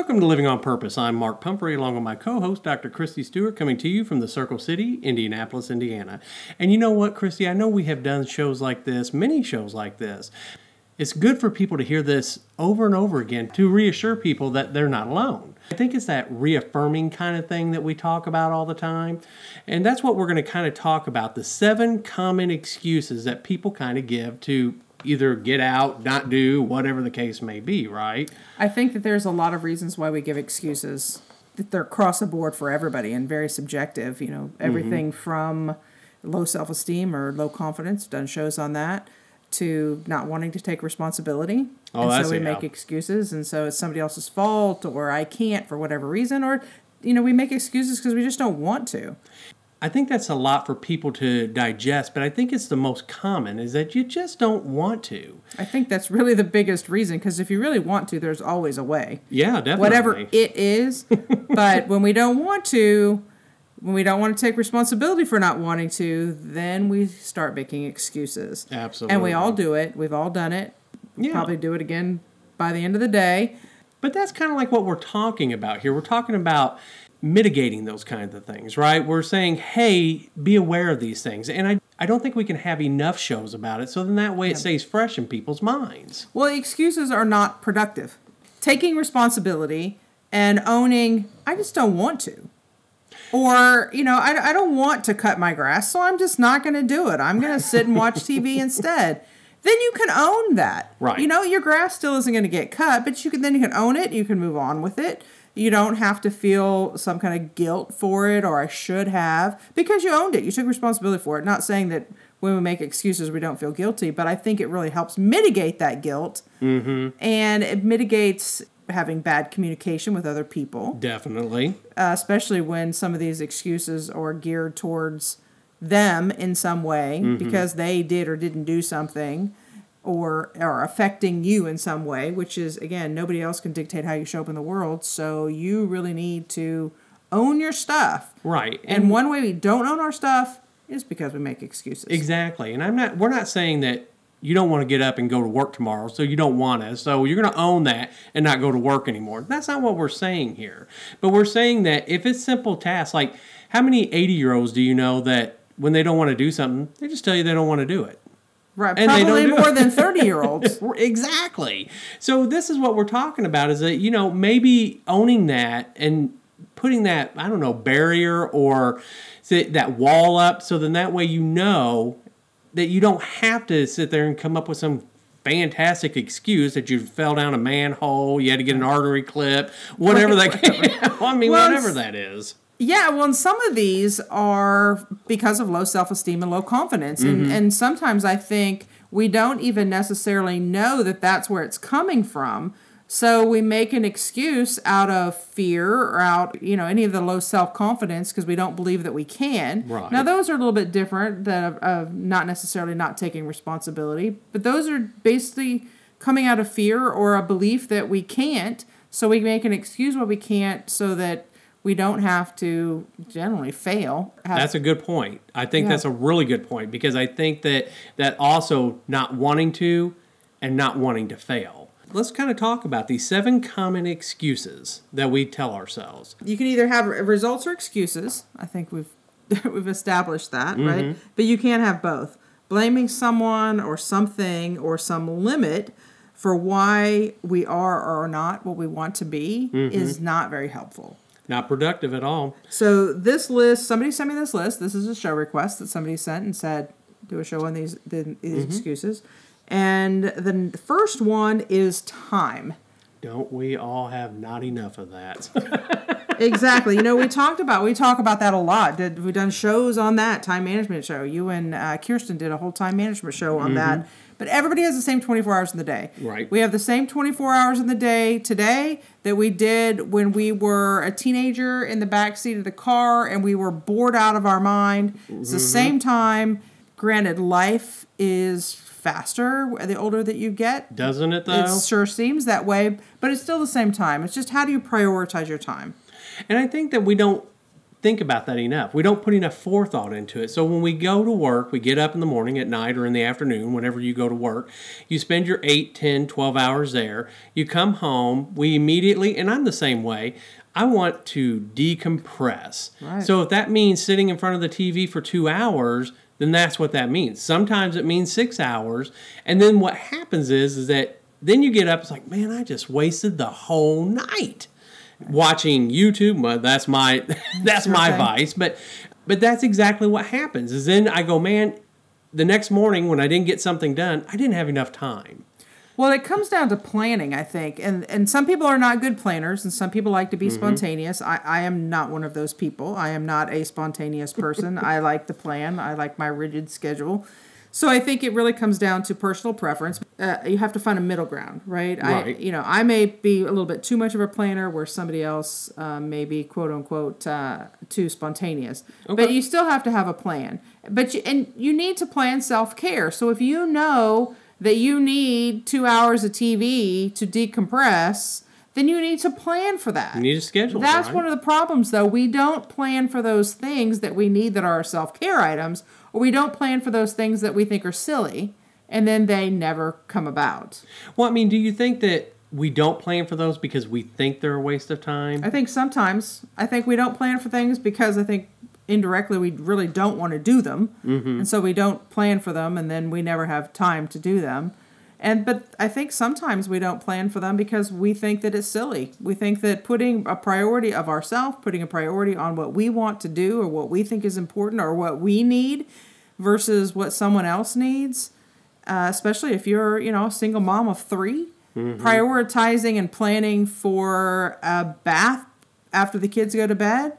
Welcome to Living on Purpose. I'm Mark Pumphrey, along with my co host, Dr. Christy Stewart, coming to you from the Circle City, Indianapolis, Indiana. And you know what, Christy? I know we have done shows like this, many shows like this. It's good for people to hear this over and over again to reassure people that they're not alone. I think it's that reaffirming kind of thing that we talk about all the time. And that's what we're going to kind of talk about the seven common excuses that people kind of give to either get out, not do, whatever the case may be, right? I think that there's a lot of reasons why we give excuses that they're across the board for everybody and very subjective. You know, everything Mm-hmm. from low self esteem or low confidence, done shows on that, to not wanting to take responsibility. Oh, and so we make excuses, and so it's somebody else's fault, or I can't for whatever reason, or you know, we make excuses because we just don't want to. I think that's a lot for people to digest, but I think it's the most common is that you just don't want to. I think that's really the biggest reason because if you really want to, there's always a way. Yeah, definitely. whatever it is. but when we don't want to, when we don't want to take responsibility for not wanting to, then we start making excuses. Absolutely. And we all do it. We've all done it. Yeah. Probably do it again by the end of the day. But that's kind of like what we're talking about here. We're talking about mitigating those kinds of things, right? We're saying, hey, be aware of these things. And I, I don't think we can have enough shows about it so then that way it stays fresh in people's minds. Well, excuses are not productive. Taking responsibility and owning, I just don't want to. Or, you know, I, I don't want to cut my grass, so I'm just not going to do it. I'm going to sit and watch TV instead. Then you can own that. Right. You know, your grass still isn't going to get cut, but you can then you can own it. You can move on with it. You don't have to feel some kind of guilt for it or I should have because you owned it. You took responsibility for it. Not saying that when we make excuses we don't feel guilty, but I think it really helps mitigate that guilt. Mm-hmm. And it mitigates having bad communication with other people Definitely. uh, especially when some of these excuses are geared towards them in some way because they did or didn't do something or are affecting you in some way which is again nobody else can dictate how you show up in the world so you really need to own your stuff Right. and one way we don't own our stuff is because we make excuses Exactly. And I'm not we're not saying that you don't want to get up and go to work tomorrow, so you don't want to. So you're going to own that and not go to work anymore. That's not what we're saying here. But we're saying that if it's simple tasks, like how many 80-year-olds do you know that when they don't want to do something, they just tell you they don't want to do it? Right And probably more than 30 year olds Exactly. So this is what we're talking about is that, you know, maybe owning that and putting that, I don't know, barrier or that wall up so then that way you know that you don't have to sit there and come up with some fantastic excuse that you fell down a manhole, you had to get an artery clip, whatever that I mean, Well, whatever that is. Yeah, well, and some of these are because of low self esteem and low confidence. And, mm-hmm. and sometimes I think we don't even necessarily know that that's where it's coming from. So we make an excuse out of fear or out, you know, any of the low self confidence because we don't believe that we can. Right. Now, those are a little bit different than of, of not necessarily not taking responsibility, but those are basically coming out of fear or a belief that we can't. So we make an excuse why we can't so that we don't have to generally fail. That's a good point. I think Yeah. that's a really good point because I think that that also not wanting to and not wanting to fail. Let's kind of talk about these seven common excuses that we tell ourselves. you can either have results or excuses. I think we've we've established that, Mm-hmm. right? But you can't have both. Blaming someone or something or some limit for why we are or are not what we want to be Mm-hmm. is not very helpful. Not productive at all. So this list, somebody sent me this list. This is a show request that somebody sent and said, do a show on these, these Mm-hmm. excuses. And the first one is time. Don't we all have not enough of that? exactly. You know, we talked about we talk about that a lot. Did we done shows on that time management show? You and uh, Kirsten did a whole time management show on that. But everybody has the same 24 hours in the day. Right. We have the same 24 hours in the day today that we did when we were a teenager in the back seat of the car and we were bored out of our mind. It's the mm-hmm. same time. Granted, life is faster the older that you get. Doesn't it though? It sure seems that way, but it's still the same time. It's just how do you prioritize your time? And I think that we don't think about that enough. We don't put enough forethought into it. So when we go to work, we get up in the morning, at night, or in the afternoon, whenever you go to work, you spend your 8, 10, 12 hours there. You come home, we immediately, and I'm the same way, I want to decompress. Right. So if that means sitting in front of the TV for two hours, then that's what that means. Sometimes it means six hours. And then what happens is, is that then you get up, it's like, man, I just wasted the whole night watching YouTube. Well, that's my that's my thing. vice. But but that's exactly what happens. Is then I go, man, the next morning when I didn't get something done, I didn't have enough time. Well, it comes down to planning, I think, and and some people are not good planners, and some people like to be mm-hmm. spontaneous. I, I am not one of those people. I am not a spontaneous person. I like to plan. I like my rigid schedule. So I think it really comes down to personal preference. Uh, you have to find a middle ground, right? I, Right. you know, I may be a little bit too much of a planner, where somebody else uh, may be quote unquote uh, too spontaneous. Okay. But you still have to have a plan. But you, and you need to plan self care. So if you know that you need two hours of TV to decompress, then you need to plan for that. You need a schedule. That's right? one of the problems, though. We don't plan for those things that we need that are self care items, or we don't plan for those things that we think are silly, and then they never come about. Well, I mean, do you think that we don't plan for those because we think they're a waste of time? I think sometimes I think we don't plan for things because I think indirectly we really don't want to do them, mm-hmm. and so we don't plan for them, and then we never have time to do them. And but I think sometimes we don't plan for them because we think that it's silly. We think that putting a priority of ourselves, putting a priority on what we want to do or what we think is important or what we need versus what someone else needs, uh, especially if you're you know a single mom of 3 prioritizing and planning for a bath after the kids go to bed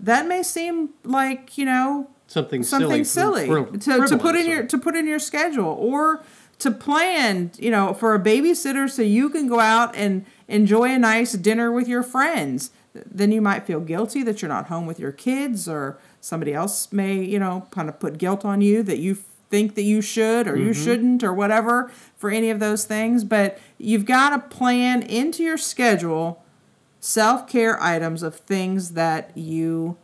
that may seem like you know something something silly, silly, to, to put in your to put in your schedule or to plan you know for a babysitter so you can go out and enjoy a nice dinner with your friends. Then you might feel guilty that you're not home with your kids or somebody else may you know kind of put guilt on you that you think that you should or you mm-hmm. shouldn't or whatever for any of those things. But you've got to plan into your schedule self-care items of things that you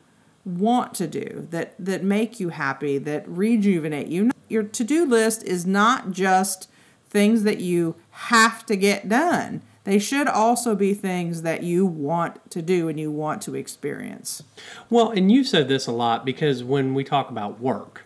want to do that that make you happy that rejuvenate you. Your to-do list is not just things that you have to get done. They should also be things that you want to do and you want to experience. Well, and you've said this a lot because when we talk about work,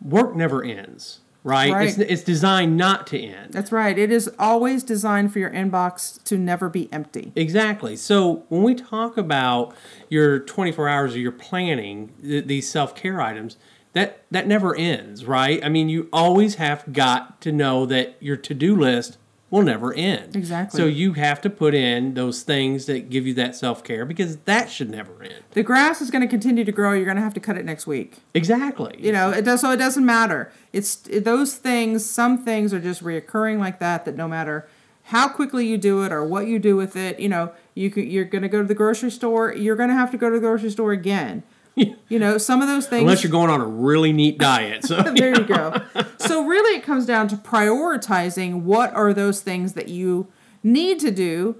work never ends, right? Right. It's, it's designed not to end. that's right it is always designed for your inbox to never be empty Exactly. So when we talk about your 24 hours of your planning, th- these self care items, that that never ends, right? I mean, you always have got to know that your to do list will never end. Exactly. So you have to put in those things that give you that self care because that should never end. the grass is going to continue to grow you're going to have to cut it next week Exactly. you know it does so it doesn't matter it's it, those things some things are just reoccurring like that that no matter how quickly you do it or what you do with it you know you could, you're going to go to the grocery store you're going to have to go to the grocery store again you know some of those things Unless you're going on a really neat diet. So there you go. So really, it comes down to prioritizing what are those things that you need to do,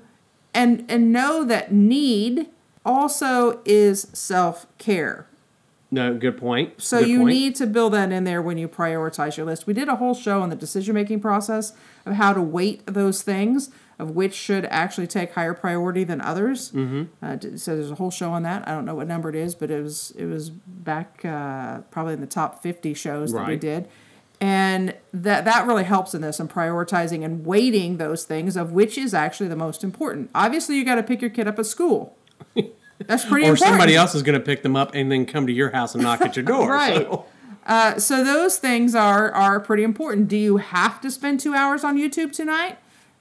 and and know that need also is self care. no, good point. So Good you point. need to build that in there when you prioritize your list. We did a whole show on the decision making process of how to weight those things, of which should actually take higher priority than others. Mm-hmm. Uh, so there's a whole show on that. I don't know what number it is, but it was it was back uh, probably in the top 50 shows that we did. And that that really helps in this and prioritizing and weighting those things of which is actually the most important. Obviously, you got to pick your kid up at school. That's pretty or important. somebody else is going to pick them up and then come to your house and knock at your door. Right. So. Uh, so those things are are pretty important. Do you have to spend two hours on YouTube tonight?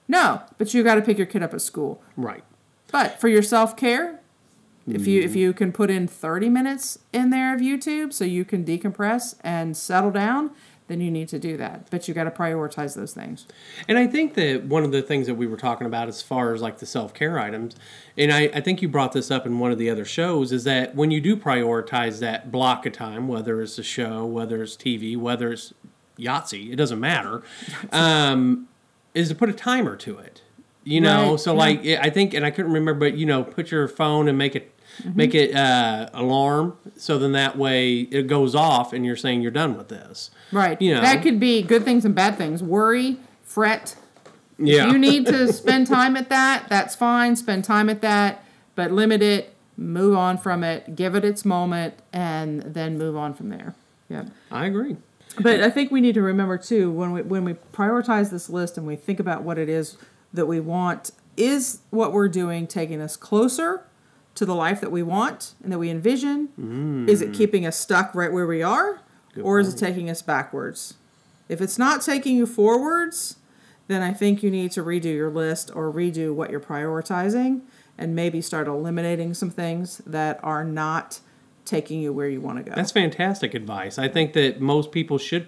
No, but you got to pick your kid up at school. Right. But for your self care, if you if you can put in thirty minutes in there of YouTube so you can decompress and settle down, then you need to do that. But you got to prioritize those things. And I think that one of the things that we were talking about as far as like the self care items, and I, I think you brought this up in one of the other shows, is that when you do prioritize that block of time, whether it's a show, whether it's TV, whether it's Yahtzee, it doesn't matter, um, is to put a timer to it. You know, Right, so yeah. like I I think, and I couldn't remember, but you know, put your phone and make it Mm-hmm. make it uh, alarm, so then that way it goes off, and you're saying you're done with this. Right. You know. That could be good things and bad things. Worry, fret. Yeah, You need to spend time at that. That's fine. Spend time at that, but limit it. Move on from it. Give it its moment, and then move on from there. Yeah. I agree. But I think we need to remember too when we when we prioritize this list and we think about what it is that we want, is what we're doing taking us closer to the life that we want and that we envision? Mm. Is it keeping us stuck right where we are? or is it taking us backwards? If it's not taking you forwards, then I think you need to redo your list or redo what you're prioritizing and maybe start eliminating some things that are not taking you where you want to go. That's fantastic advice. I think that most people should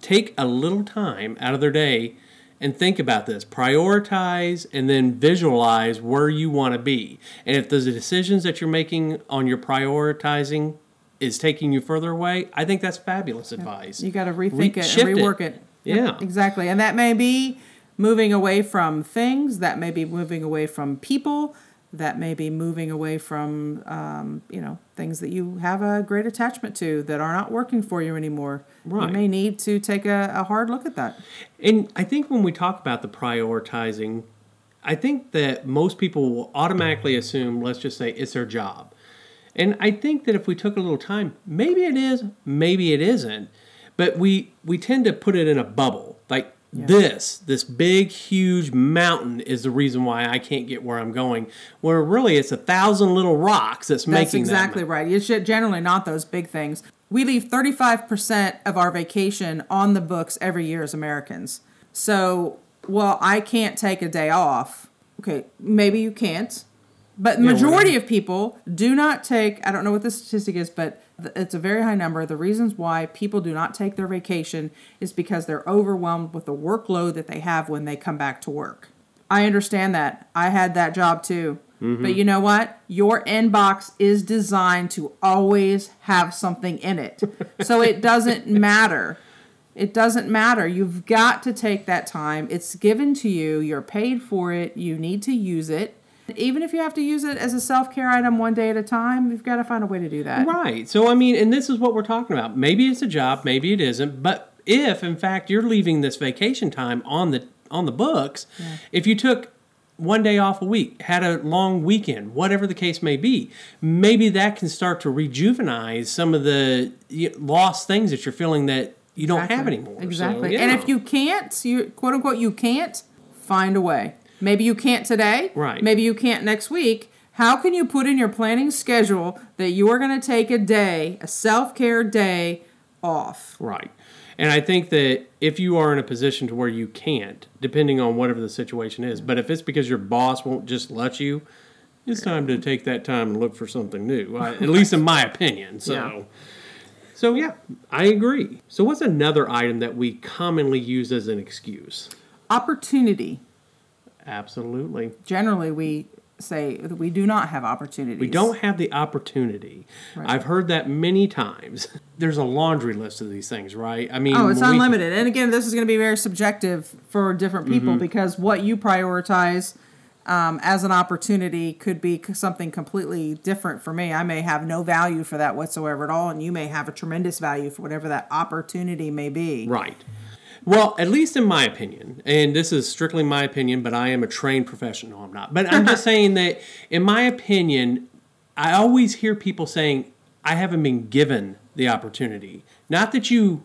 take a little time out of their day and think about this. Prioritize and then visualize where you want to be. And if the decisions that you're making on your prioritizing is taking you further away, I think that's fabulous advice. You got to Re- rethink it and rework it. Yep, Yeah. exactly. And that may be moving away from things. That may be moving away from people. That may be moving away from, um, you know, things that you have a great attachment to that are not working for you anymore. Right. You may need to take a, a hard look at that. And I think when we talk about the prioritizing, I think that most people will automatically assume, let's just say, it's their job. And I think that if we took a little time, maybe it is, maybe it isn't, but we we tend to put it in a bubble. Like this, this big, huge mountain is the reason why I can't get where I'm going. Where really it's a thousand little rocks that's, making That's making exactly that. right. It's generally not those big things. We leave 35% of our vacation on the books every year as Americans. So, well, I can't take a day off. Okay, maybe you can't. But the Yeah, majority of people do not take, I don't know what the statistic is, but it's a very high number. The reasons why people do not take their vacation is because they're overwhelmed with the workload that they have when they come back to work. I understand that. I had that job too. Mm-hmm. But you know what? Your inbox is designed to always have something in it. so it doesn't matter. It doesn't matter. You've got to take that time. It's given to you. You're paid for it. You need to use it. Even if you have to use it as a self care item one day at a time, you've got to find a way to do that. Right. So I mean, and this is what we're talking about. Maybe it's a job, maybe it isn't. But if in fact you're leaving this vacation time on the on the books, if you took one day off a week, had a long weekend, whatever the case may be, maybe that can start to rejuvenize some of the lost things that you're feeling that you don't have Exactly. anymore. So, Exactly. yeah. And if you can't, you quote unquote you can't, find a way. Maybe you can't today. Right. Maybe you can't next week. How can you put in your planning schedule that you are going to take a day, a self care day off? Right. And I think that if you are in a position to where you can't, depending on whatever the situation is, but if it's because your boss won't just let you, it's time to take that time and look for something new. I, at least in my opinion. So, Yeah. so yeah, I agree. So, what's another item that we commonly use as an excuse? Opportunity. Absolutely, Generally, we say that we do not have opportunities. we don't have the opportunity. I've heard that many times. There's a laundry list of these things, right? I mean, Oh, it's when we- unlimited. And again, this is going to be very subjective for different people Mm-hmm. because what you prioritize um, as an opportunity could be something completely different for me. I may have no value for that whatsoever at all, and you may have a tremendous value for whatever that opportunity may be. Right. Well, at least in my opinion, and this is strictly my opinion, but I am a trained professional. I'm not. But I'm just saying that, in my opinion, I always hear people saying, I haven't been given the opportunity. Not that you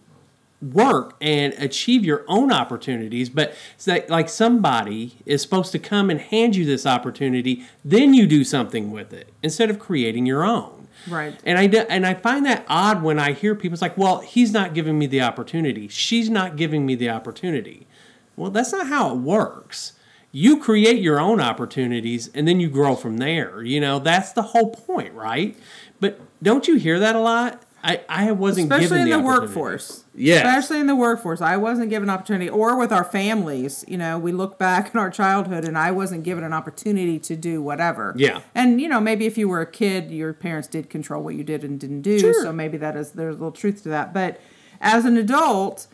work and achieve your own opportunities, but it's that like somebody is supposed to come and hand you this opportunity, then you do something with it instead of creating your own. Right. And I and I find that odd when I hear people. It's like, well, he's not giving me the opportunity. She's not giving me the opportunity. Well, that's not how it works. You create your own opportunities, and then you grow from there. You know, that's the whole point, right? But don't you hear that a lot? I, I wasn't Especially given in the, opportunity. workforce. Yes. Especially in the workforce. I wasn't given opportunity. Or with our families. You know, we look back in our childhood and I wasn't given an opportunity to do whatever. Yeah. And, you know, maybe if you were a kid, your parents did control what you did and didn't do. Sure. So maybe that is, there's a little truth to that. But as an adult,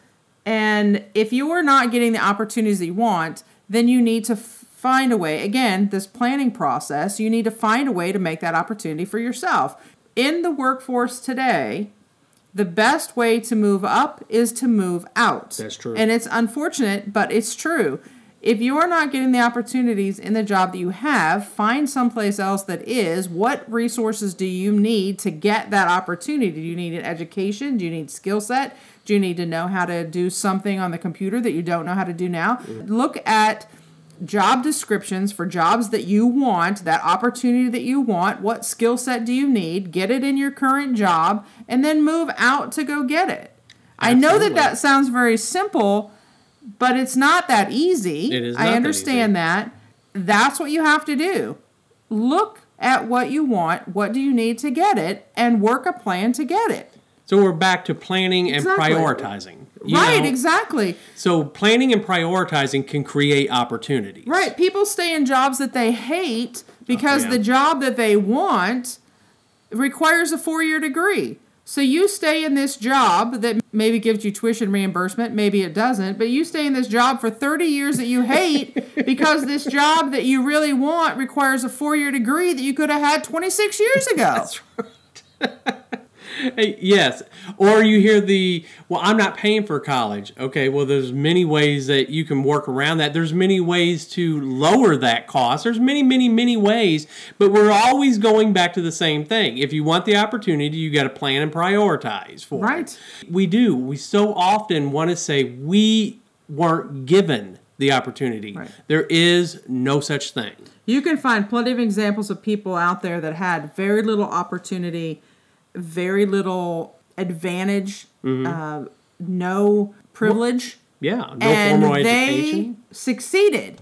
and if you are not getting the opportunities that you want, then you need to f- find a way. Again, this planning process, you need to find a way to make that opportunity for yourself. In the workforce today, the best way to move up is to move out. That's true. And it's unfortunate, but it's true. If you are not getting the opportunities in the job that you have, find someplace else that is. What resources do you need to get that opportunity? Do you need an education? Do you need skill set? Do you need to know how to do something on the computer that you don't know how to do now? Mm. Look at job descriptions for jobs that you want, that opportunity that you want, what skill set do you need, get it in your current job, and then move out to go get it. I know that that sounds very simple, but it's not that easy. It is not I that understand easy. that. That's what you have to do. Look at what you want, what do you need to get it, and work a plan to get it. So we're back to planning and Exactly. prioritizing. Right, know? exactly. So planning and prioritizing can create opportunities. Right. People stay in jobs that they hate because oh, yeah. the job that they want requires a four year degree. So you stay in this job that maybe gives you tuition reimbursement, maybe it doesn't, but you stay in this job for 30 years that you hate because this job that you really want requires a four year degree that you could have had 26 years ago. Hey, yes. Or you hear the, well, I'm not paying for college. Okay, well, there's many ways that you can work around that. There's many ways to lower that cost. There's many, many, many ways, but we're always going back to the same thing. If you want the opportunity, you got to plan and prioritize for Right. it. Right. We do. We so often want to say we weren't given the opportunity. Right. There is no such thing. You can find plenty of examples of people out there that had very little opportunity, very little advantage, Mm-hmm. uh, no privilege, Yeah, no and formal they education. succeeded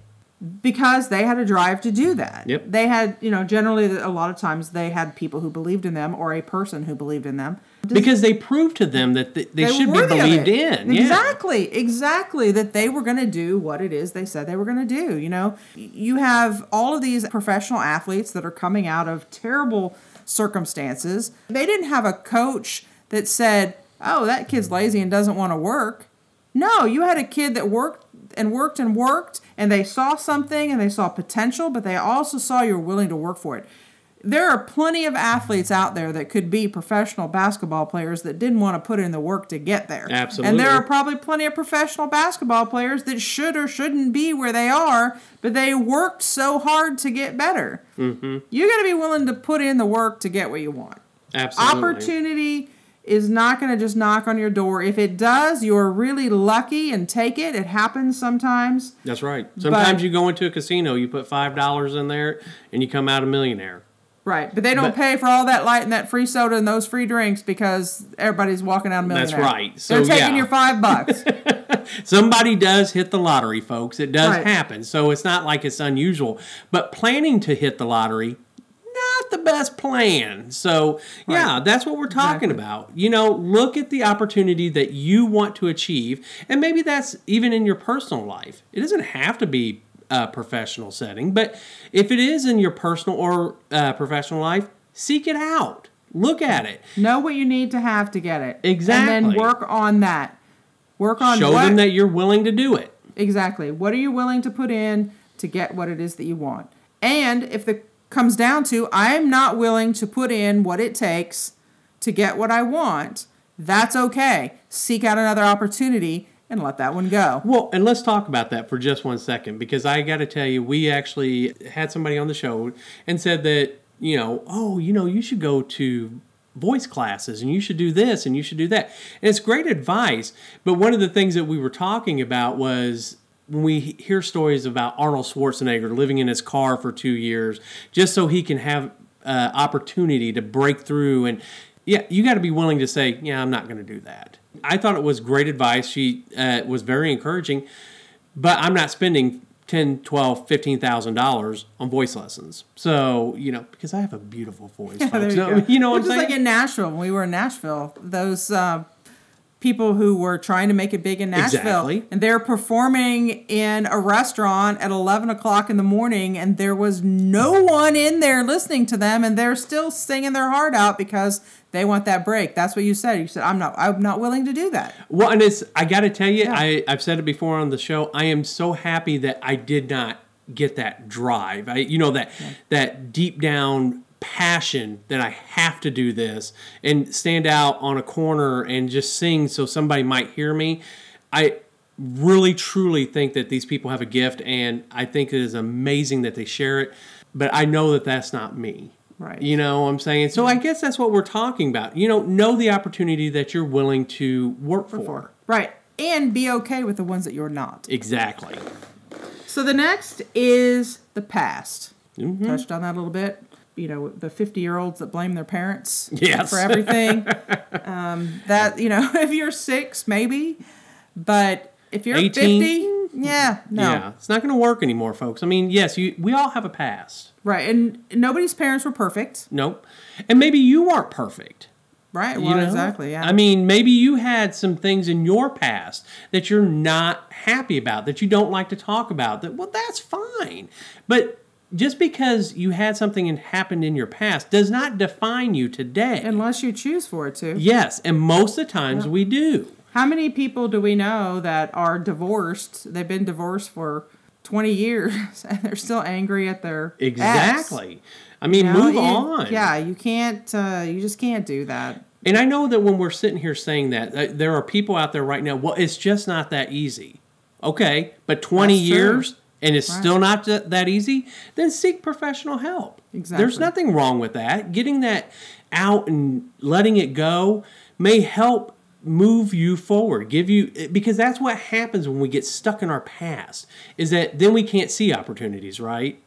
because they had a drive to do that. Yep. They had, you know, generally a lot of times they had people who believed in them or a person who believed in them. Because they proved to them that th- they, They should be believed in. Yeah. Exactly, exactly. That they were going to do what it is they said they were going to do. You know, you have all of these professional athletes that are coming out of terrible circumstances. They didn't have a coach that said, "Oh, that kid's lazy and doesn't want to work." No, you had a kid that worked and worked and worked, and they saw something and they saw potential, but they also saw you were willing to work for it. There are plenty of athletes out there that could be professional basketball players that didn't want to put in the work to get there. Absolutely. And there are probably plenty of professional basketball players that should or shouldn't be where they are, but they worked so hard to get better. Mm-hmm. You got to be willing to put in the work to get what you want. Absolutely. Opportunity is not going to just knock on your door. If it does, you're really lucky and take it. It happens sometimes. That's right. Sometimes But- you go into a casino, you put five dollars in there, and you come out a millionaire. Right, but they don't But- pay for all that light and that free soda and those free drinks because everybody's walking out a millionaire. That's right. So, They're taking yeah. your five bucks. Somebody does hit the lottery, folks. It does Right. happen. So it's not like it's unusual. But planning to hit the lottery, not the best plan. So, yeah, Right. that's what we're talking Exactly. about. You know, look at the opportunity that you want to achieve. And maybe that's even in your personal life. It doesn't have to be a professional setting, but if it is in your personal or uh, professional life, seek it out. Look at it. know what you need to have to get it. And Exactly. then work on that. Work on Show what, them that you're willing to do it. Exactly. What are you willing to put in to get what it is that you want? And if it comes down to I'm not willing to put in what it takes to get what I want, that's okay. Seek out another opportunity and let that one go. Well, and let's talk about that for just one second because I got to tell you, we actually had somebody on the show and said that, you know, oh, you know, you should go to voice classes and you should do this and you should do that. And it's great advice. But one of the things that we were talking about was when we hear stories about Arnold Schwarzenegger living in his car for two years just so he can have uh, opportunity to break through and yeah, you got to be willing to say, yeah, I'm not going to do that. I thought it was great advice. She uh, was very encouraging, but I'm not spending 10, 12, 15,000 dollars on voice lessons. So, you know, because I have a beautiful voice. Yeah, folks. there So, you know what I'm just saying? like in Nashville, when we were in Nashville, those uh, people who were trying to make it big in Nashville, Exactly. and they're performing in a restaurant at 11 o'clock in the morning, and there was no one in there listening to them, and they're still singing their heart out because they want that break. That's what you said. You said, "I'm not. I'm not willing to do that." Well, and it's I got to tell you, Yeah. I I've said it before on the show. I am so happy that I did not get that drive. I, you know, that that deep down passion that I have to do this and stand out on a corner and just sing so somebody might hear me. I really truly think that these people have a gift and I think it is amazing that they share it, but I know that that's not me. Right. You know what I'm saying? So I guess that's what we're talking about. You know, know the opportunity that you're willing to work for. Right. And be okay with the ones that you're not. Exactly. So the next is the past. Mm-hmm. Touched on that a little bit. You know, the 50 year olds that blame their parents Yes. for everything. um, that, you know, if you're six, maybe. But if you're 18? 50, yeah, no. Yeah, it's not going to work anymore, folks. I mean, yes, you we all have a past. Right. And nobody's parents were perfect. Nope. And maybe you weren't perfect. Right. you Well, know? exactly. Yeah. I mean, maybe you had some things in your past that you're not happy about, that you don't like to talk about. That well, that's fine. But just because you had something and happened in your past does not define you today. Unless you choose for it to. yes, and most of the times we do. How many people do we know that are divorced? They've been divorced for 20 years and they're still angry at their ex? Exactly. I mean, You know, move you- on. Yeah, you can't. Uh, you just can't do that. And I know that when we're sitting here saying that, uh, there are people out there right now, well, it's just not that easy. Okay, but 20 That's true. And it's Right. still not that easy, then seek professional help. Exactly. There's nothing wrong with that. Getting that out and letting it go may help move you forward give you because that's what happens when we get stuck in our past is that then we can't see opportunities right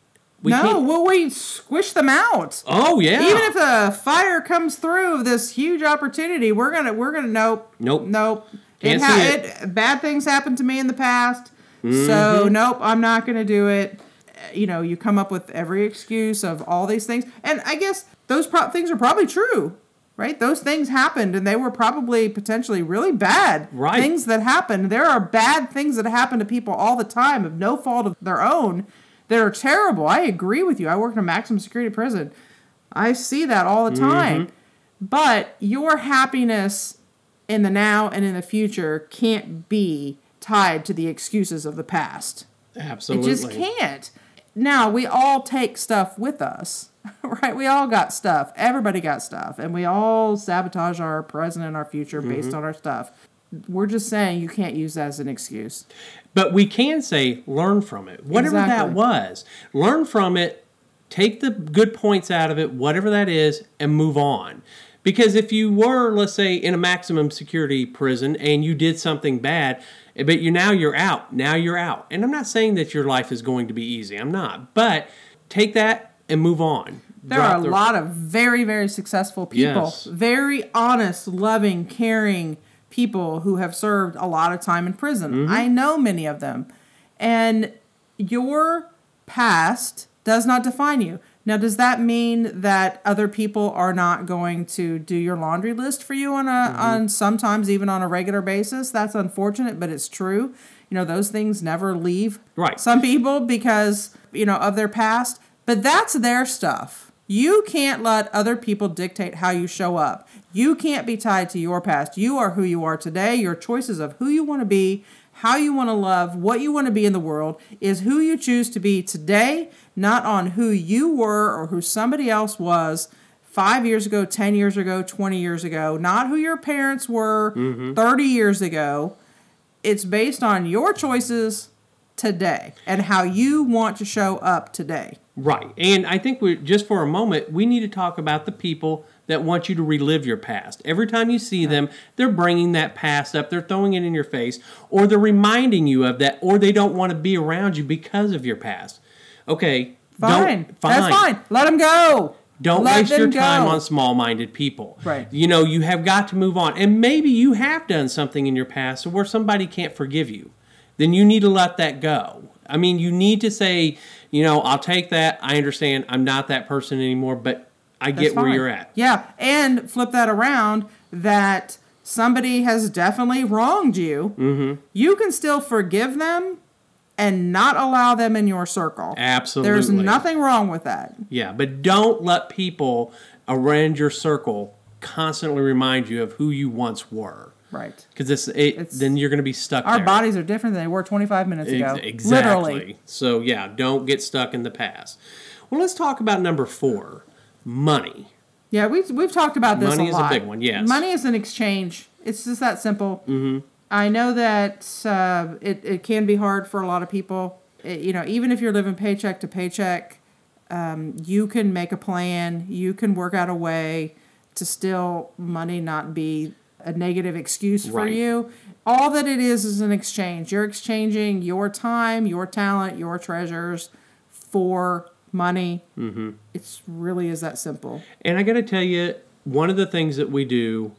we no, can't- well, we squish them out. oh yeah Even if a fire comes through this huge opportunity, we're gonna we're gonna nope Nope. nope. Can't it, ha- see it. It bad things happened to me in the past, so mm-hmm. nope, I'm not gonna do it. You know, you come up with every excuse of all these things, and I guess those pro- things are probably true, right? Those things happened, and they were probably potentially really bad Right. things that happened. There are bad things that happen to people all the time of no fault of their own that are terrible. I agree with you. I work in a maximum security prison. I see that all the mm-hmm. time. But your happiness in the now and in the future can't be tied to the excuses of the past. absolutely It just can't. Now, we all take stuff with us, right? We all got stuff. Everybody got stuff. And we all sabotage our present and our future mm-hmm. based on our stuff. We're just saying you can't use that as an excuse. But we can say learn from it. Whatever that was. Learn from it, take the good points out of it, whatever that is, and move on. Because if you were, let's say, in a maximum security prison and you did something bad, but you now you're out. Now you're out. And I'm not saying that your life is going to be easy. I'm not. But take that and move on. There Drop are a the- lot of very, very successful people, Yes. very honest, loving, caring people who have served a lot of time in prison. Mm-hmm. I know many of them. And your past does not define you. Now, does that mean that other people are not going to do your laundry list for you on a Mm-hmm. on sometimes even on a regular basis? That's unfortunate, but it's true. You know, those things never leave Right. some people because, you know, of their past, but that's their stuff. You can't let other people dictate how you show up. You can't be tied to your past. You are who you are today. Your choices of who you want to be, how you want to love, what you want to be in the world is who you choose to be today, not on who you were or who somebody else was five years ago, 10 years ago, 20 years ago, not who your parents were mm-hmm. 30 years ago. It's based on your choices today and how you want to show up today. Right. And I think we just for a moment, we need to talk about the people that want you to relive your past. Every time you see them, they're bringing that past up, they're throwing it in your face, or they're reminding you of that, or they don't want to be around you because of your past. Okay. Fine. Don't, That's fine. Let them go. Don't Let waste your time go. on small minded people. Right. You know, you have got to move on. And maybe you have done something in your past where somebody can't forgive you. Then you need to let that go. I mean, you need to say, you know, I'll take that. I understand I'm not that person anymore, but I That's get where you're at. Yeah, and flip that around that somebody has definitely wronged you. Mm-hmm. You can still forgive them and not allow them in your circle. Absolutely. There's nothing wrong with that. Yeah, but don't let people around your circle constantly remind you of who you once were. Right. because it's, it, It's- then you're going to be stuck. Our there. bodies are different than they were 25 minutes ago. Exactly. Literally. So yeah, don't get stuck in the past. Well, let's talk about number four, money. Yeah, we've, we've talked about this Money a is a big one, yes. Money is an exchange. It's just that simple. Mm-hmm. I know that uh, it, it can be hard for a lot of people. It- you know, even if you're living paycheck to paycheck, um, you can make a plan. You can work out a way to still money not be a negative excuse for Right. you. All that it is is an exchange. You're exchanging your time, your talent, your treasures for money. Mm-hmm. It's really is that simple. And I got to tell you, one of the things that we do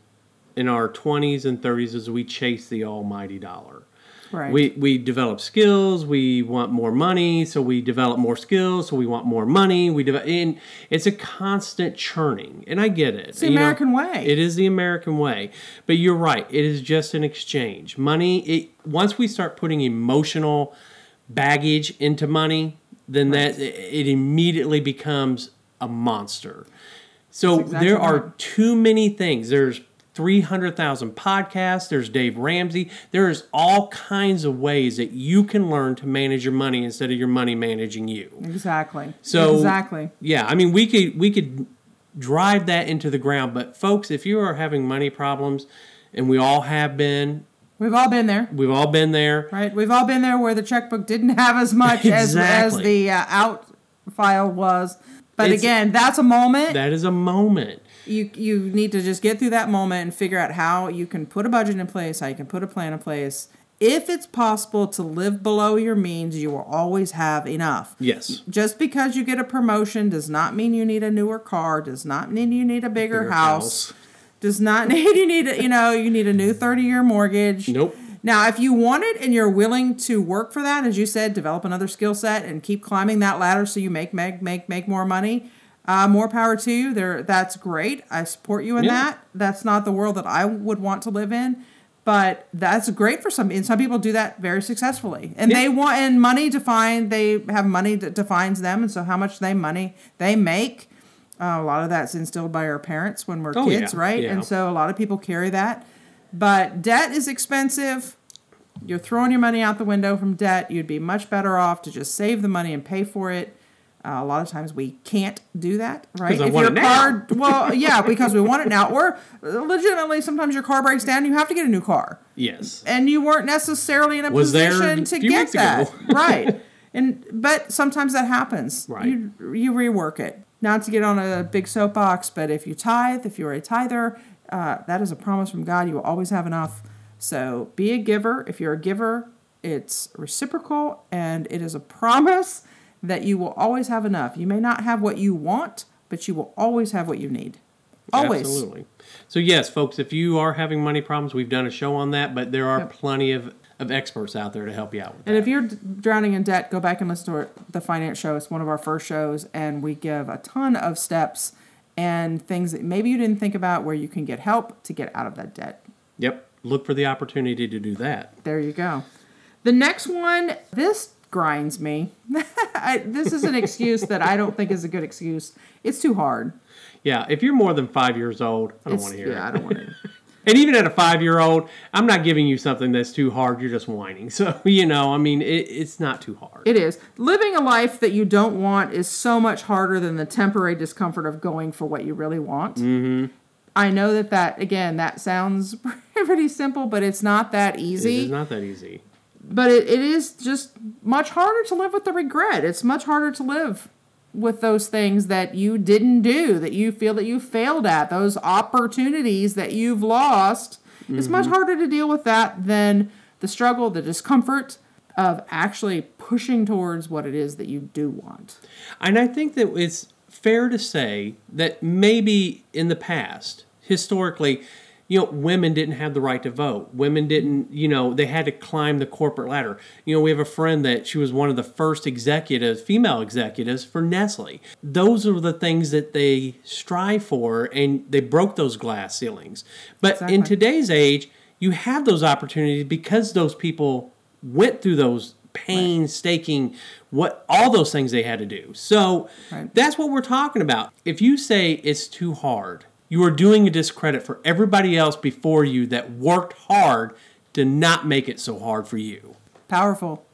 in our 20s and 30s is we chase the almighty dollar. Right. We, we develop skills. We want more money, so we develop more skills. So we want more money. We develop, and it's a constant churning. And I get it. It's the American way. It is the American way. But you're right. It is just an exchange. Money. It once we start putting emotional baggage into money, then that it immediately becomes a monster. So exactly there are right. too many things. There's 300,000 podcasts. There's Dave Ramsey. There's all kinds of ways that you can learn to manage your money instead of your money managing you. Exactly. So exactly. Yeah, I mean we could we could drive that into the ground, but folks, if you are having money problems, and we all have been, We've all been there, we've all been there. right? We've all been there where the checkbook didn't have as much as as the uh, out file was. But It's- again, that's a moment. That is a moment. you you need to just get through that moment and figure out how you can put a budget in place, how you can put a plan in place. If it's possible to live below your means, you will always have enough. Yes. Just because you get a promotion does not mean you need a newer car, does not mean you need a bigger, Bigger house, house. Does not need you need a, you know, you need a new 30-year mortgage. Nope. Now, if you want it and you're willing to work for that, as you said, develop another skill set and keep climbing that ladder so you make make make make more money, uh, more power to you. There, that's great. I support you in Yeah. that. That's not the world that I would want to live in, but that's great for some. And some people do that very successfully, and Yeah. they want and money define. They have money that defines them, and so how much they money they make. Uh, a lot of that's instilled by our parents when we're Oh, kids, yeah, right? yeah. And so a lot of people carry that. But debt is expensive. You're throwing your money out the window from debt. You'd be much better off to just save the money and pay for it. Uh, a lot of times we can't do that, right? 'Cause I want it now. well, yeah, because we want it now. Or legitimately, sometimes your car breaks down. You have to get a new car, Yes. and you weren't necessarily in a Was position to get that, right? And but sometimes that happens. Right. You you rework it. Not to get on a big soapbox, but if you tithe, if you're a tither, uh, that is a promise from God. You will always have enough. So be a giver. If you're a giver, it's reciprocal and it is a promise that you will always have enough. You may not have what you want, but you will always have what you need. Always. Absolutely. So yes, folks, if you are having money problems, we've done a show on that, but there are Yep. plenty of, of experts out there to help you out with And that. if you're drowning in debt, go back and listen to the finance show. It's one of our first shows, and we give a ton of steps and things that maybe you didn't think about where you can get help to get out of that debt. Yep. Look for the opportunity to do that. There you go. The next one, this grinds me. I, this is an excuse that I don't think is a good excuse. It's too hard. Yeah, if you're more than five years old, I don't want to hear yeah, it. I don't want to. And even at a five year old, I'm not giving you something that's too hard. You're just whining. So, you know, I mean, it, it's not too hard. It is. Living a life that you don't want is so much harder than the temporary discomfort of going for what you really want. Mm-hmm. I know that that, again, that sounds pretty simple, but it's not that easy. It's not that easy. but it, it is just much harder to live with the regret. It's much harder to live with those things that you didn't do, that you feel that you failed at, those opportunities that you've lost. It's much mm-hmm. harder to deal with that than the struggle, the discomfort of actually pushing towards what it is that you do want. And I think that it's fair to say that maybe in the past, historically, you know, women didn't have the right to vote. Women didn't, you know, they had to climb the corporate ladder. You know, we have a friend that she was one of the first executives, female executives for Nestle. Those are the things that they strive for, and they broke those glass ceilings. But in today's age, you have those opportunities because those people went through those painstaking what all those things they had to do. So Right. that's what we're talking about. If you say it's too hard, you are doing a discredit for everybody else before you that worked hard to not make it so hard for you. Powerful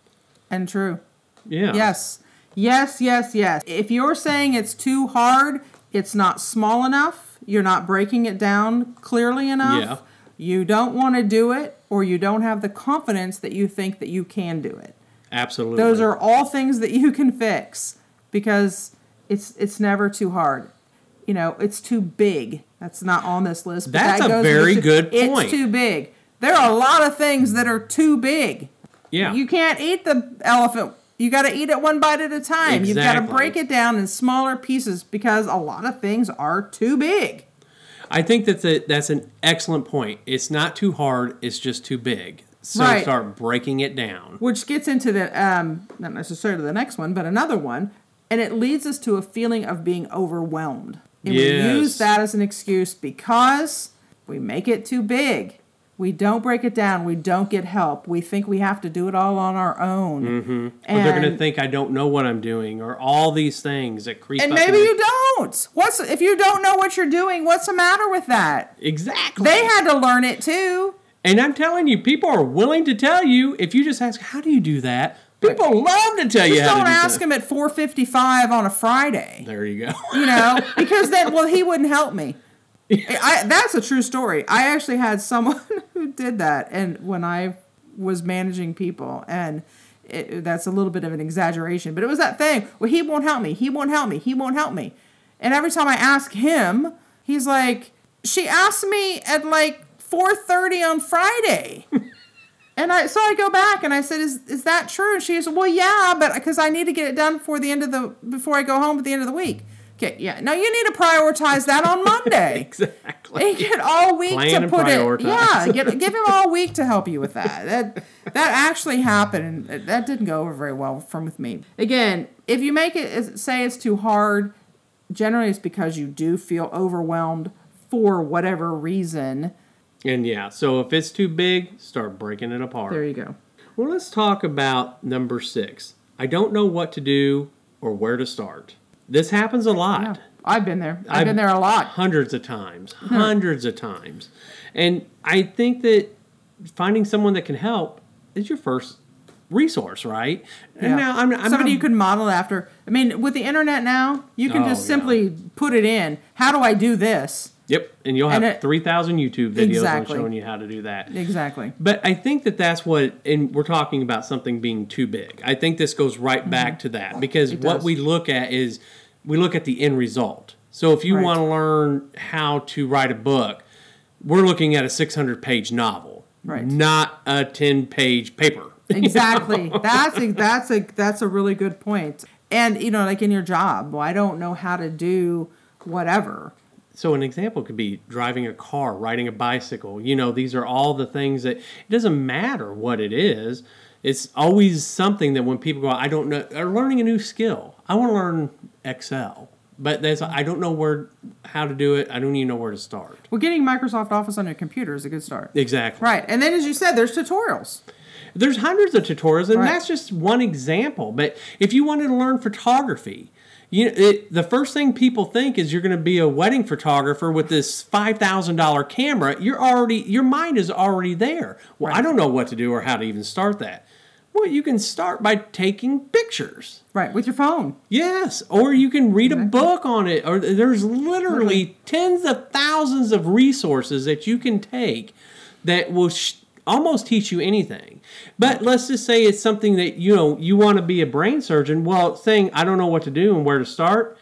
and true. Yeah. Yes. Yes, yes, yes. If you're saying it's too hard, it's not small enough, you're not breaking it down clearly enough, Yeah. you don't want to do it, or you don't have the confidence that you think that you can do it. Absolutely. Those are all things that you can fix because it's it's never too hard. You know, it's too big. That's not on this list. But That's that a goes very good point. It's too big. There are a lot of things that are too big. yeah. You can't eat the elephant. You got to eat it one bite at a time. You've got to break it down in smaller pieces because a lot of things are too big. I think that's a that's an excellent point. It's not too hard, it's just too big. So Right. start breaking it down. Which gets into the um, not necessarily the next one, but another one, and it leads us to a feeling of being overwhelmed. And we use that as an excuse because we make it too big. We don't break it down. We don't get help. We think we have to do it all on our own. Mm-hmm. Or they're going to think I don't know what I'm doing, or all these things that creep And maybe you don't. What's if you don't know what you're doing? What's the matter with that? exactly. They had to learn it too. and I'm telling you, people are willing to tell you if you just ask, "How do you do that?" People love to tell you Just don't to do ask him at 4:55 on a Friday. There you go. You know, because then well he wouldn't help me. I, that's a true story. I actually had someone who did that, and when I was managing people, and it, that's a little bit of an exaggeration, but it was that thing. Well, he won't help me. He won't help me. He won't help me. And every time I ask him, he's like, "She asked me at like 4:30 on Friday." And I so I go back and I said, "Is is that true?" And she said, "Well, yeah, but because I need to get it done before the end of the before I go home at the end of the week." Okay, yeah. Now you need to prioritize that on Monday. exactly. and get all week Plan to and put prioritize. it. Yeah, get, give him all week to help you with that. That that actually happened. and That didn't go over very well from with me. Again, if you make it say it's too hard, generally it's because you do feel overwhelmed for whatever reason. And yeah, so if it's too big, start breaking it apart. There you go. Well, let's talk about number six. I don't know what to do or where to start. This happens a lot. Yeah, I've been there. I've, I've- been there a lot. hundreds of times, hundreds of times. And I think that finding someone that can help is your first resource, right? And Yeah. now I'm, I'm Somebody not, you could model after. I mean, with the internet now, you can Oh, just yeah. simply put it in. How do I do this? Yep, and you'll have And it- 3,000 YouTube videos Exactly. on showing you how to do that. Exactly. But I think that that's what, and we're talking about something being too big. I think this goes right back to that because Mm-hmm. What we look at is we look at the end result. So if you Right. want to learn how to write a book, we're looking at a 600 page novel, Right. not a 10 page paper. Exactly. that's a, that's a that's a really good point. And you know, like in your job, well, I don't know how to do whatever. So an example could be driving a car, riding a bicycle. You know, these are all the things that it doesn't matter what it is. It's always something that when people go, I don't know, or learning a new skill. I want to learn Excel, but there's I don't know where how to do it. I don't even know where to start. Well, getting Microsoft Office on your computer is a good start. Exactly. Right. And then as you said, there's tutorials. There's hundreds of tutorials, and Right. that's just one example. But if you wanted to learn photography, you know, it, the first thing people think is you're going to be a wedding photographer with this five thousand dollar camera. You're already your mind is already there. Well, I don't know what to do or how to even start that. Well, you can start by taking pictures. Right. With your phone. Yes, or you can read a book on it. Or there's literally tens of thousands of resources that you can take that will sh- almost teach you anything. But let's just say it's something that you know you want to be a brain surgeon. Well, saying I don't know what to do and where to start.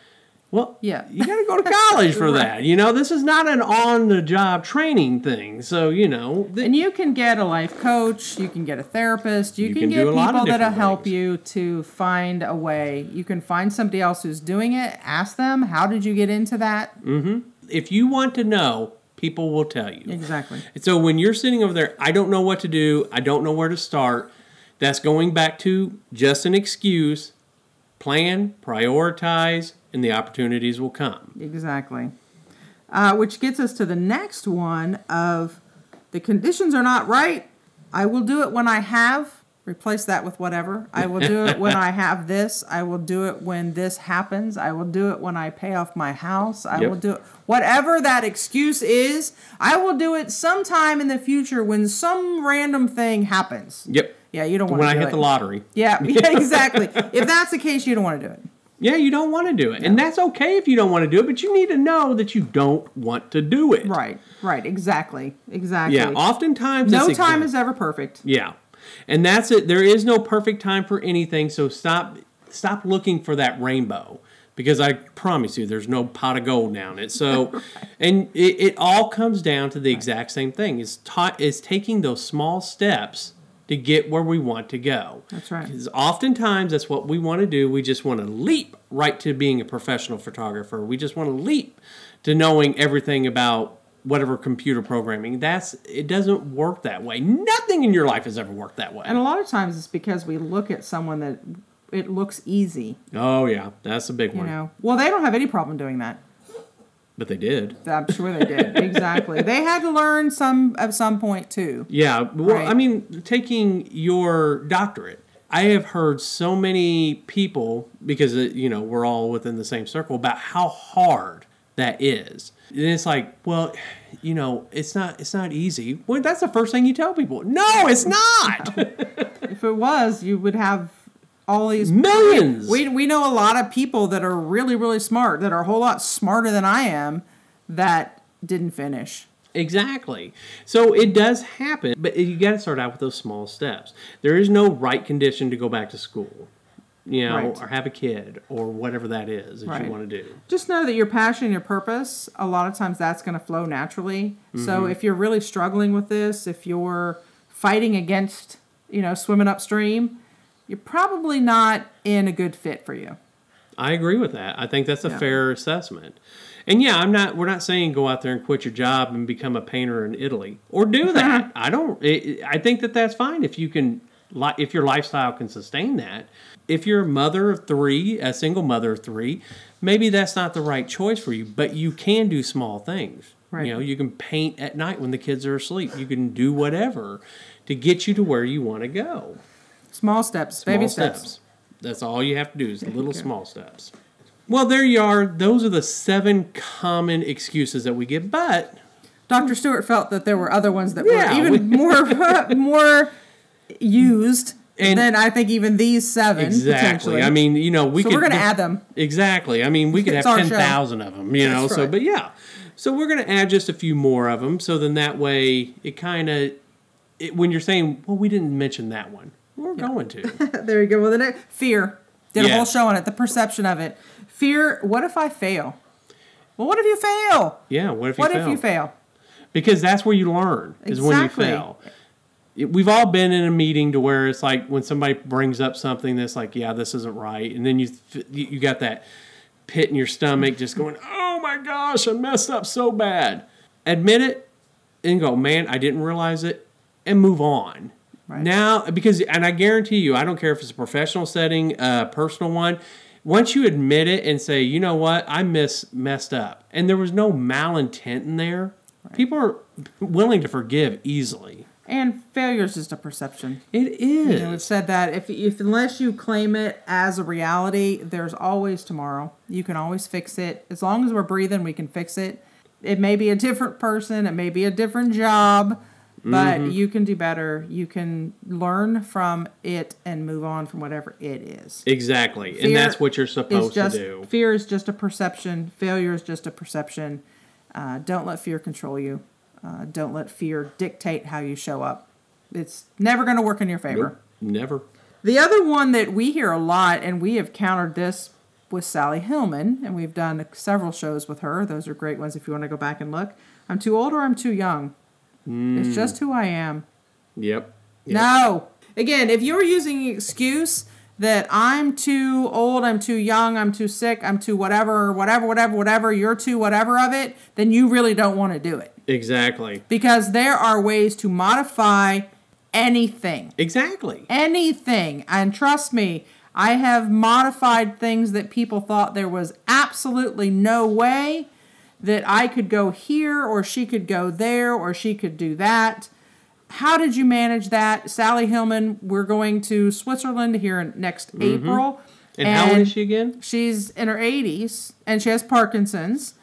Well, Yeah. you got to go to college for that. You know, this is not an on-the-job training thing. So you know, th- And you can get a life coach, you can get a therapist, you, You can, can get do a lot of people that'll different help you to find a way. You can find somebody else who's doing it, ask them, how did you get into that? Mm-hmm. if you want to know, people will tell you. Exactly. And so when you're sitting over there, I don't know what to do, I don't know where to start, that's going back to just an excuse. Plan, prioritize, and the opportunities will come. Exactly. Uh, which gets us to the next one of the conditions are not right. I will do it when I have Replace that with whatever. I will do it when I have this. I will do it when this happens. I will do it when I pay off my house. I Yep. will do it. Whatever that excuse is, I will do it sometime in the future when some random thing happens. Yep. Yeah, you don't want When to When I hit it. the lottery. Yeah, yeah, exactly. if that's the case, you don't want to do it. Yeah, you don't want to do it. And that's okay if you don't want to do it, but you need to know that you don't want to do it. Right, right, exactly, exactly. Yeah, oftentimes no time is ever perfect. Yeah. And that's it. There is no perfect time for anything, so stop stop looking for that rainbow because I promise you there's no pot of gold down it. So and it, it all comes down to the exact same thing. Is ta- is taking those small steps to get where we want to go. That's right. Because oftentimes that's what we want to do. We just want to leap right to being a professional photographer. We just want to leap to knowing everything about whatever computer programming. That's it doesn't work that way. Nothing in your life has ever worked that way. And a lot of times it's because we look at someone that it looks easy. Oh yeah, that's a big You one. know, well, they don't have any problem doing that. But they did. I'm sure they did. exactly. They had to learn some at some point too. Yeah. Well, Right. I mean, taking your doctorate. I have heard so many people because uh, you know we're all within the same circle about how hard that is. And it's like, well, you know, it's not it's not easy. Well, that's the first thing you tell people. No, it's not. If it was, you would have all these Millions. We we know a lot of people that are really really smart that are a whole lot smarter than I am that didn't finish. Exactly. So it does happen, but you got to start out with those small steps. There is no right condition to go back to school, you know, Right. or have a kid or whatever that is that Right. you want to do. Just know that your passion, and your purpose, a lot of times that's going to flow naturally. So Mm-hmm. if you're really struggling with this, if you're fighting against, you know, swimming upstream, you're probably not in a good fit for you. I agree with that. I think that's a Yeah. fair assessment. And yeah, I'm not. We're not saying go out there and quit your job and become a painter in Italy or do that. I don't. It, I think that that's fine if you can. If your lifestyle can sustain that. If you're a mother of three, a single mother of three, maybe that's not the right choice for you. But you can do small things. Right. You know, you can paint at night when the kids are asleep. You can do whatever to get you to where you want to go. Small steps, Small baby steps. That's all you have to do is little small steps. Well, there you are. Those are the seven common excuses that we get. But Dr. Stewart felt that there were other ones that Yeah, were even we- more more used And- then I think even these seven exactly. I mean, you know, we so could we're going to add them. Exactly. I mean, we could have It's our show. ten thousand of them. You know. That's So, but yeah. So we're going to add just a few more of them. So then that way, it kind of, it, when you're saying, well, we didn't mention that one, we're going to. there you go. Well, the next fear. Did a whole show on it. The perception of it. Fear. What if I fail? Well, what if you fail? Yeah. What if you what fail? if you fail? because that's where you learn is when you fail It- we've all been in a meeting to where it's like when somebody brings up something that's like yeah this isn't right. And then you you got that pit in your stomach just going oh my gosh i messed up so bad. Admit it and go man i didn't realize it and move on. Right. now because and i guarantee you i don't care if it's a professional setting a personal one once you admit it and say you know what i miss messed up. And there was no malintent in there. People are willing to forgive easily And failure is just a perception. it is You know, it said that if, if unless you claim it as a reality, there's always tomorrow. You can always fix it. As long as we're breathing, we can fix it. It may be a different person, it may be a different job, but Mm-hmm. you can do better. You can learn from it and move on from whatever it is. exactly and that's what you're supposed just to do fear is just a perception. Failure is just a perception. Uh, don't let fear control you. Uh, don't let fear dictate how you show up. It's never going to work in your favor. Nope, never The other one that we hear a lot, and we have countered this with Sally Hillman, and we've done several shows with her. Those are great ones if you want to go back and look. I'm too old or I'm too young. It's just who I am. yep, yep. No. Again, if you're using the excuse that I'm too old, I'm too young, I'm too sick, I'm too whatever, whatever, whatever, whatever, you're too whatever of it, then you really don't want to do it. exactly Because there are ways to modify anything exactly anything. And trust me, I have modified things that people thought there was absolutely no way that I could go here or she could go there or she could do that. How did you manage that? Sally Hillman, we're going to Switzerland here in next April. Mm-hmm. And, how old is she again? She's in her 80s and she has Parkinson's.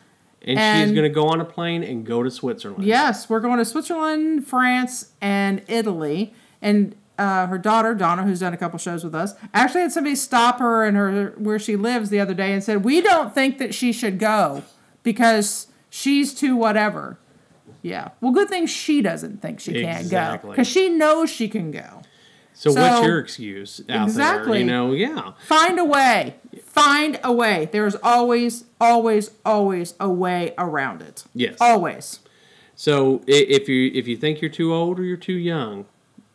And, And- she's going to go on a plane and go to Switzerland. Yes, we're going to Switzerland, France, and Italy. And uh, her daughter Donna, who's done a couple shows with us, actually had somebody stop her in her where she lives the other day and said, "We don't think that she should go because she's too whatever." Yeah. Well, good thing she doesn't think she can't go because she knows she can go. So, what's your excuse out there? Exactly. You know, yeah. Find a way. Find a way. There's always, always, always a way around it. Yes. Always. So if you if you think you're too old or you're too young,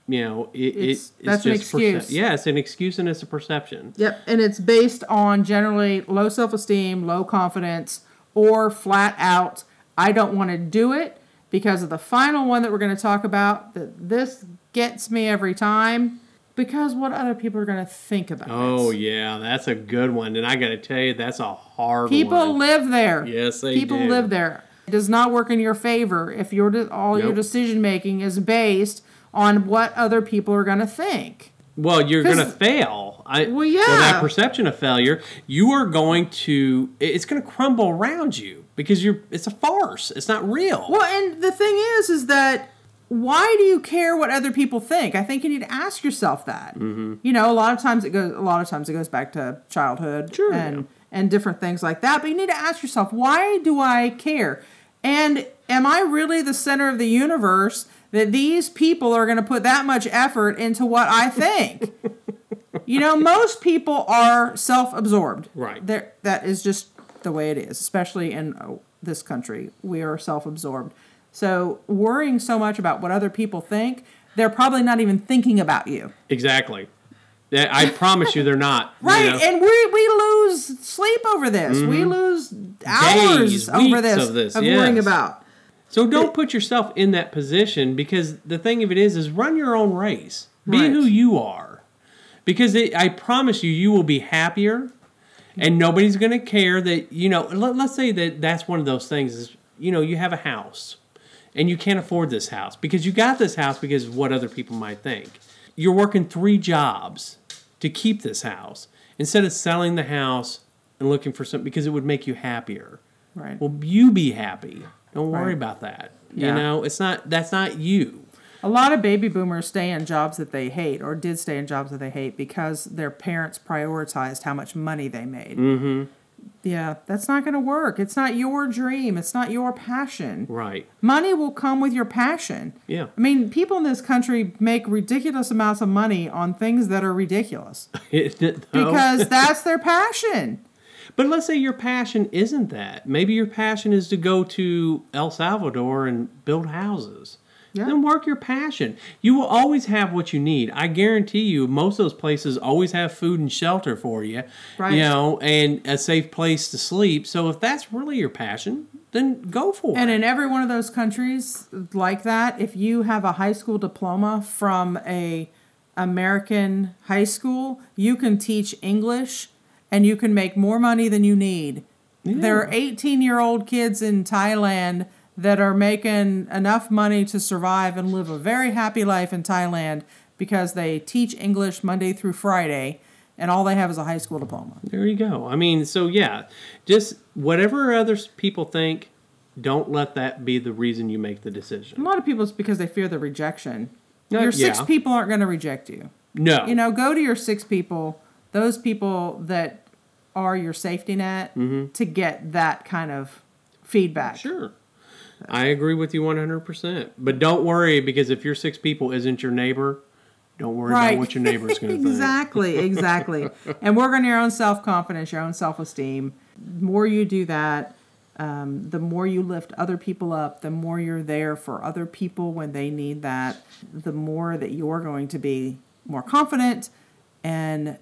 you know, it, It's- it, it's that's an just perce- excuse. yeah, it's an excuse and it's a perception. Yep, and it's based on generally low self esteem, low confidence, or flat out, I don't want to do it because of the final one that we're going to talk about. That this gets me every time because what other people are going to think about Oh it. yeah, that's a good one, and I got to tell you, that's a hard People one. live there. Yes, they People do. People live there. It does not work in your favor if your de- all your decision making is based on what other people are going to think. Well, you're going to fail. I, Well, that perception of failure, you are going to. It's going to crumble around you because you're. It's a farce. It's not real. Well, and the thing is, is that why do you care what other people think? I think you need to ask yourself that. Mm-hmm. You know, a lot of times it goes. A lot of times it goes back to childhood Sure, and yeah. and different things like that. But you need to ask yourself, why do I care? And am I really the center of the universe that these people are going to put that much effort into what I think? you know, most people are self-absorbed. Right. There, that is just the way it is, especially in uh, this country. We are self-absorbed. So worrying so much about what other people think, they're probably not even thinking about you. Exactly. I promise you, they're not. you Right, know. Mm-hmm. and we we lose sleep over this. We lose hours Days, over this of this, worrying yes. about. So don't put yourself in that position because the thing of it is, is run your own race. Be Right. who you are, because it, I promise you, you will be happier, and nobody's going to care that you know. Let, let's say that that's one of those things is you know you have a house, and you can't afford this house because you got this house because of what other people might think. You're working three jobs to keep this house instead of selling the house and looking for something because it would make you happier. Right. Well, you be happy. Don't worry Right. about that. Yeah. You know, it's not that's not you. A lot of baby boomers stay in jobs that they hate or did stay in jobs that they hate because their parents prioritized how much money they made. Mm-hmm. Yeah, that's not going to work. It's not your dream. It's not your passion. Right. Money will come with your passion. Yeah. I mean, people in this country make ridiculous amounts of money on things that are ridiculous Isn't it, though? because that's their passion. but let's say your passion isn't that. Maybe your passion is to go to El Salvador and build houses. Yeah. Then work your passion. You will always have what you need. I guarantee you, most of those places always have food and shelter for you. Right. You know, and a safe place to sleep. So if that's really your passion, then go for And it. And in every one of those countries like that, if you have a high school diploma from a American high school, you can teach English and you can make more money than you need. There are 18 year old kids in Thailand that are making enough money to survive and live a very happy life in Thailand because they teach English Monday through Friday and all they have is a high school diploma. There you go. I mean, so yeah, just whatever other people think, don't let that be the reason you make the decision. A lot of people it's because they fear the rejection. Uh, Your six yeah. people aren't going to reject you. No. you know, go to your six people, those people that are your safety net to get that kind of feedback. Sure. I agree with you 100%. But don't worry because if your six people isn't your neighbor, don't worry Right. about what your neighbor's going to think. exactly, exactly. and work on your own self confidence, your own self esteem. The more you do that, um, the more you lift other people up, the more you're there for other people when they need that, the more that you're going to be more confident and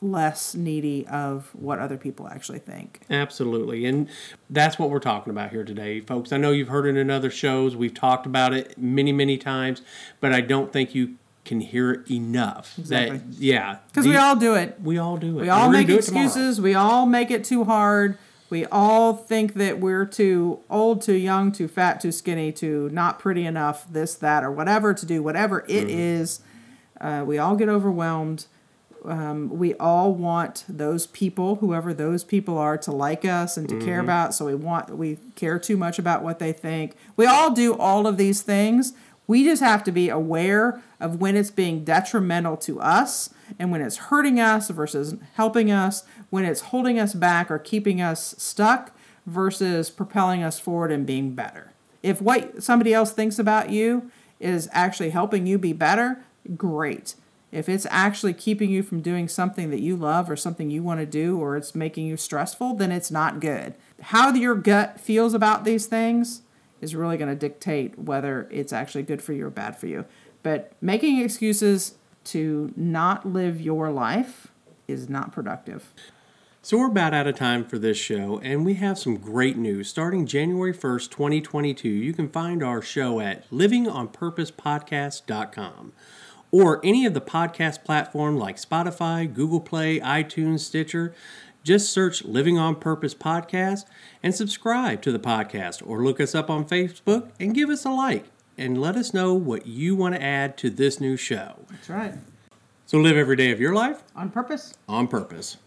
less needy of what other people actually think. Absolutely. And that's what we're talking about here today, folks. I know you've heard it in other shows. We've talked about it many, many times, but I don't think you can hear it enough. Exactly. That, yeah. Because we all do it. we all do it. We all make do it tomorrow. excuses. We all make it too hard. We all think that we're too old, too young, too fat, too skinny, too not pretty enough, this, that, or whatever to do whatever it is. Uh, we all get overwhelmed. Um, we all want those people, whoever those people are, to like us and to care about. So we want we care too much about what they think. We all do all of these things. We just have to be aware of when it's being detrimental to us and when it's hurting us versus helping us, when it's holding us back or keeping us stuck versus propelling us forward and being better. If what somebody else thinks about you is actually helping you be better, great. If it's actually keeping you from doing something that you love or something you want to do or it's making you stressful, then it's not good. How your gut feels about these things is really going to dictate whether it's actually good for you or bad for you. But making excuses to not live your life is not productive. So we're about out of time for this show, and we have some great news. Starting January 1st, 2022, you can find our show at livingonpurposepodcast.com or any of the podcast platforms like Spotify, Google Play, iTunes, Stitcher. Just search Living on Purpose Podcast and subscribe to the podcast, or look us up on Facebook and give us a like and let us know what you want to add to this new show. That's right. So live every day of your life On purpose. on purpose.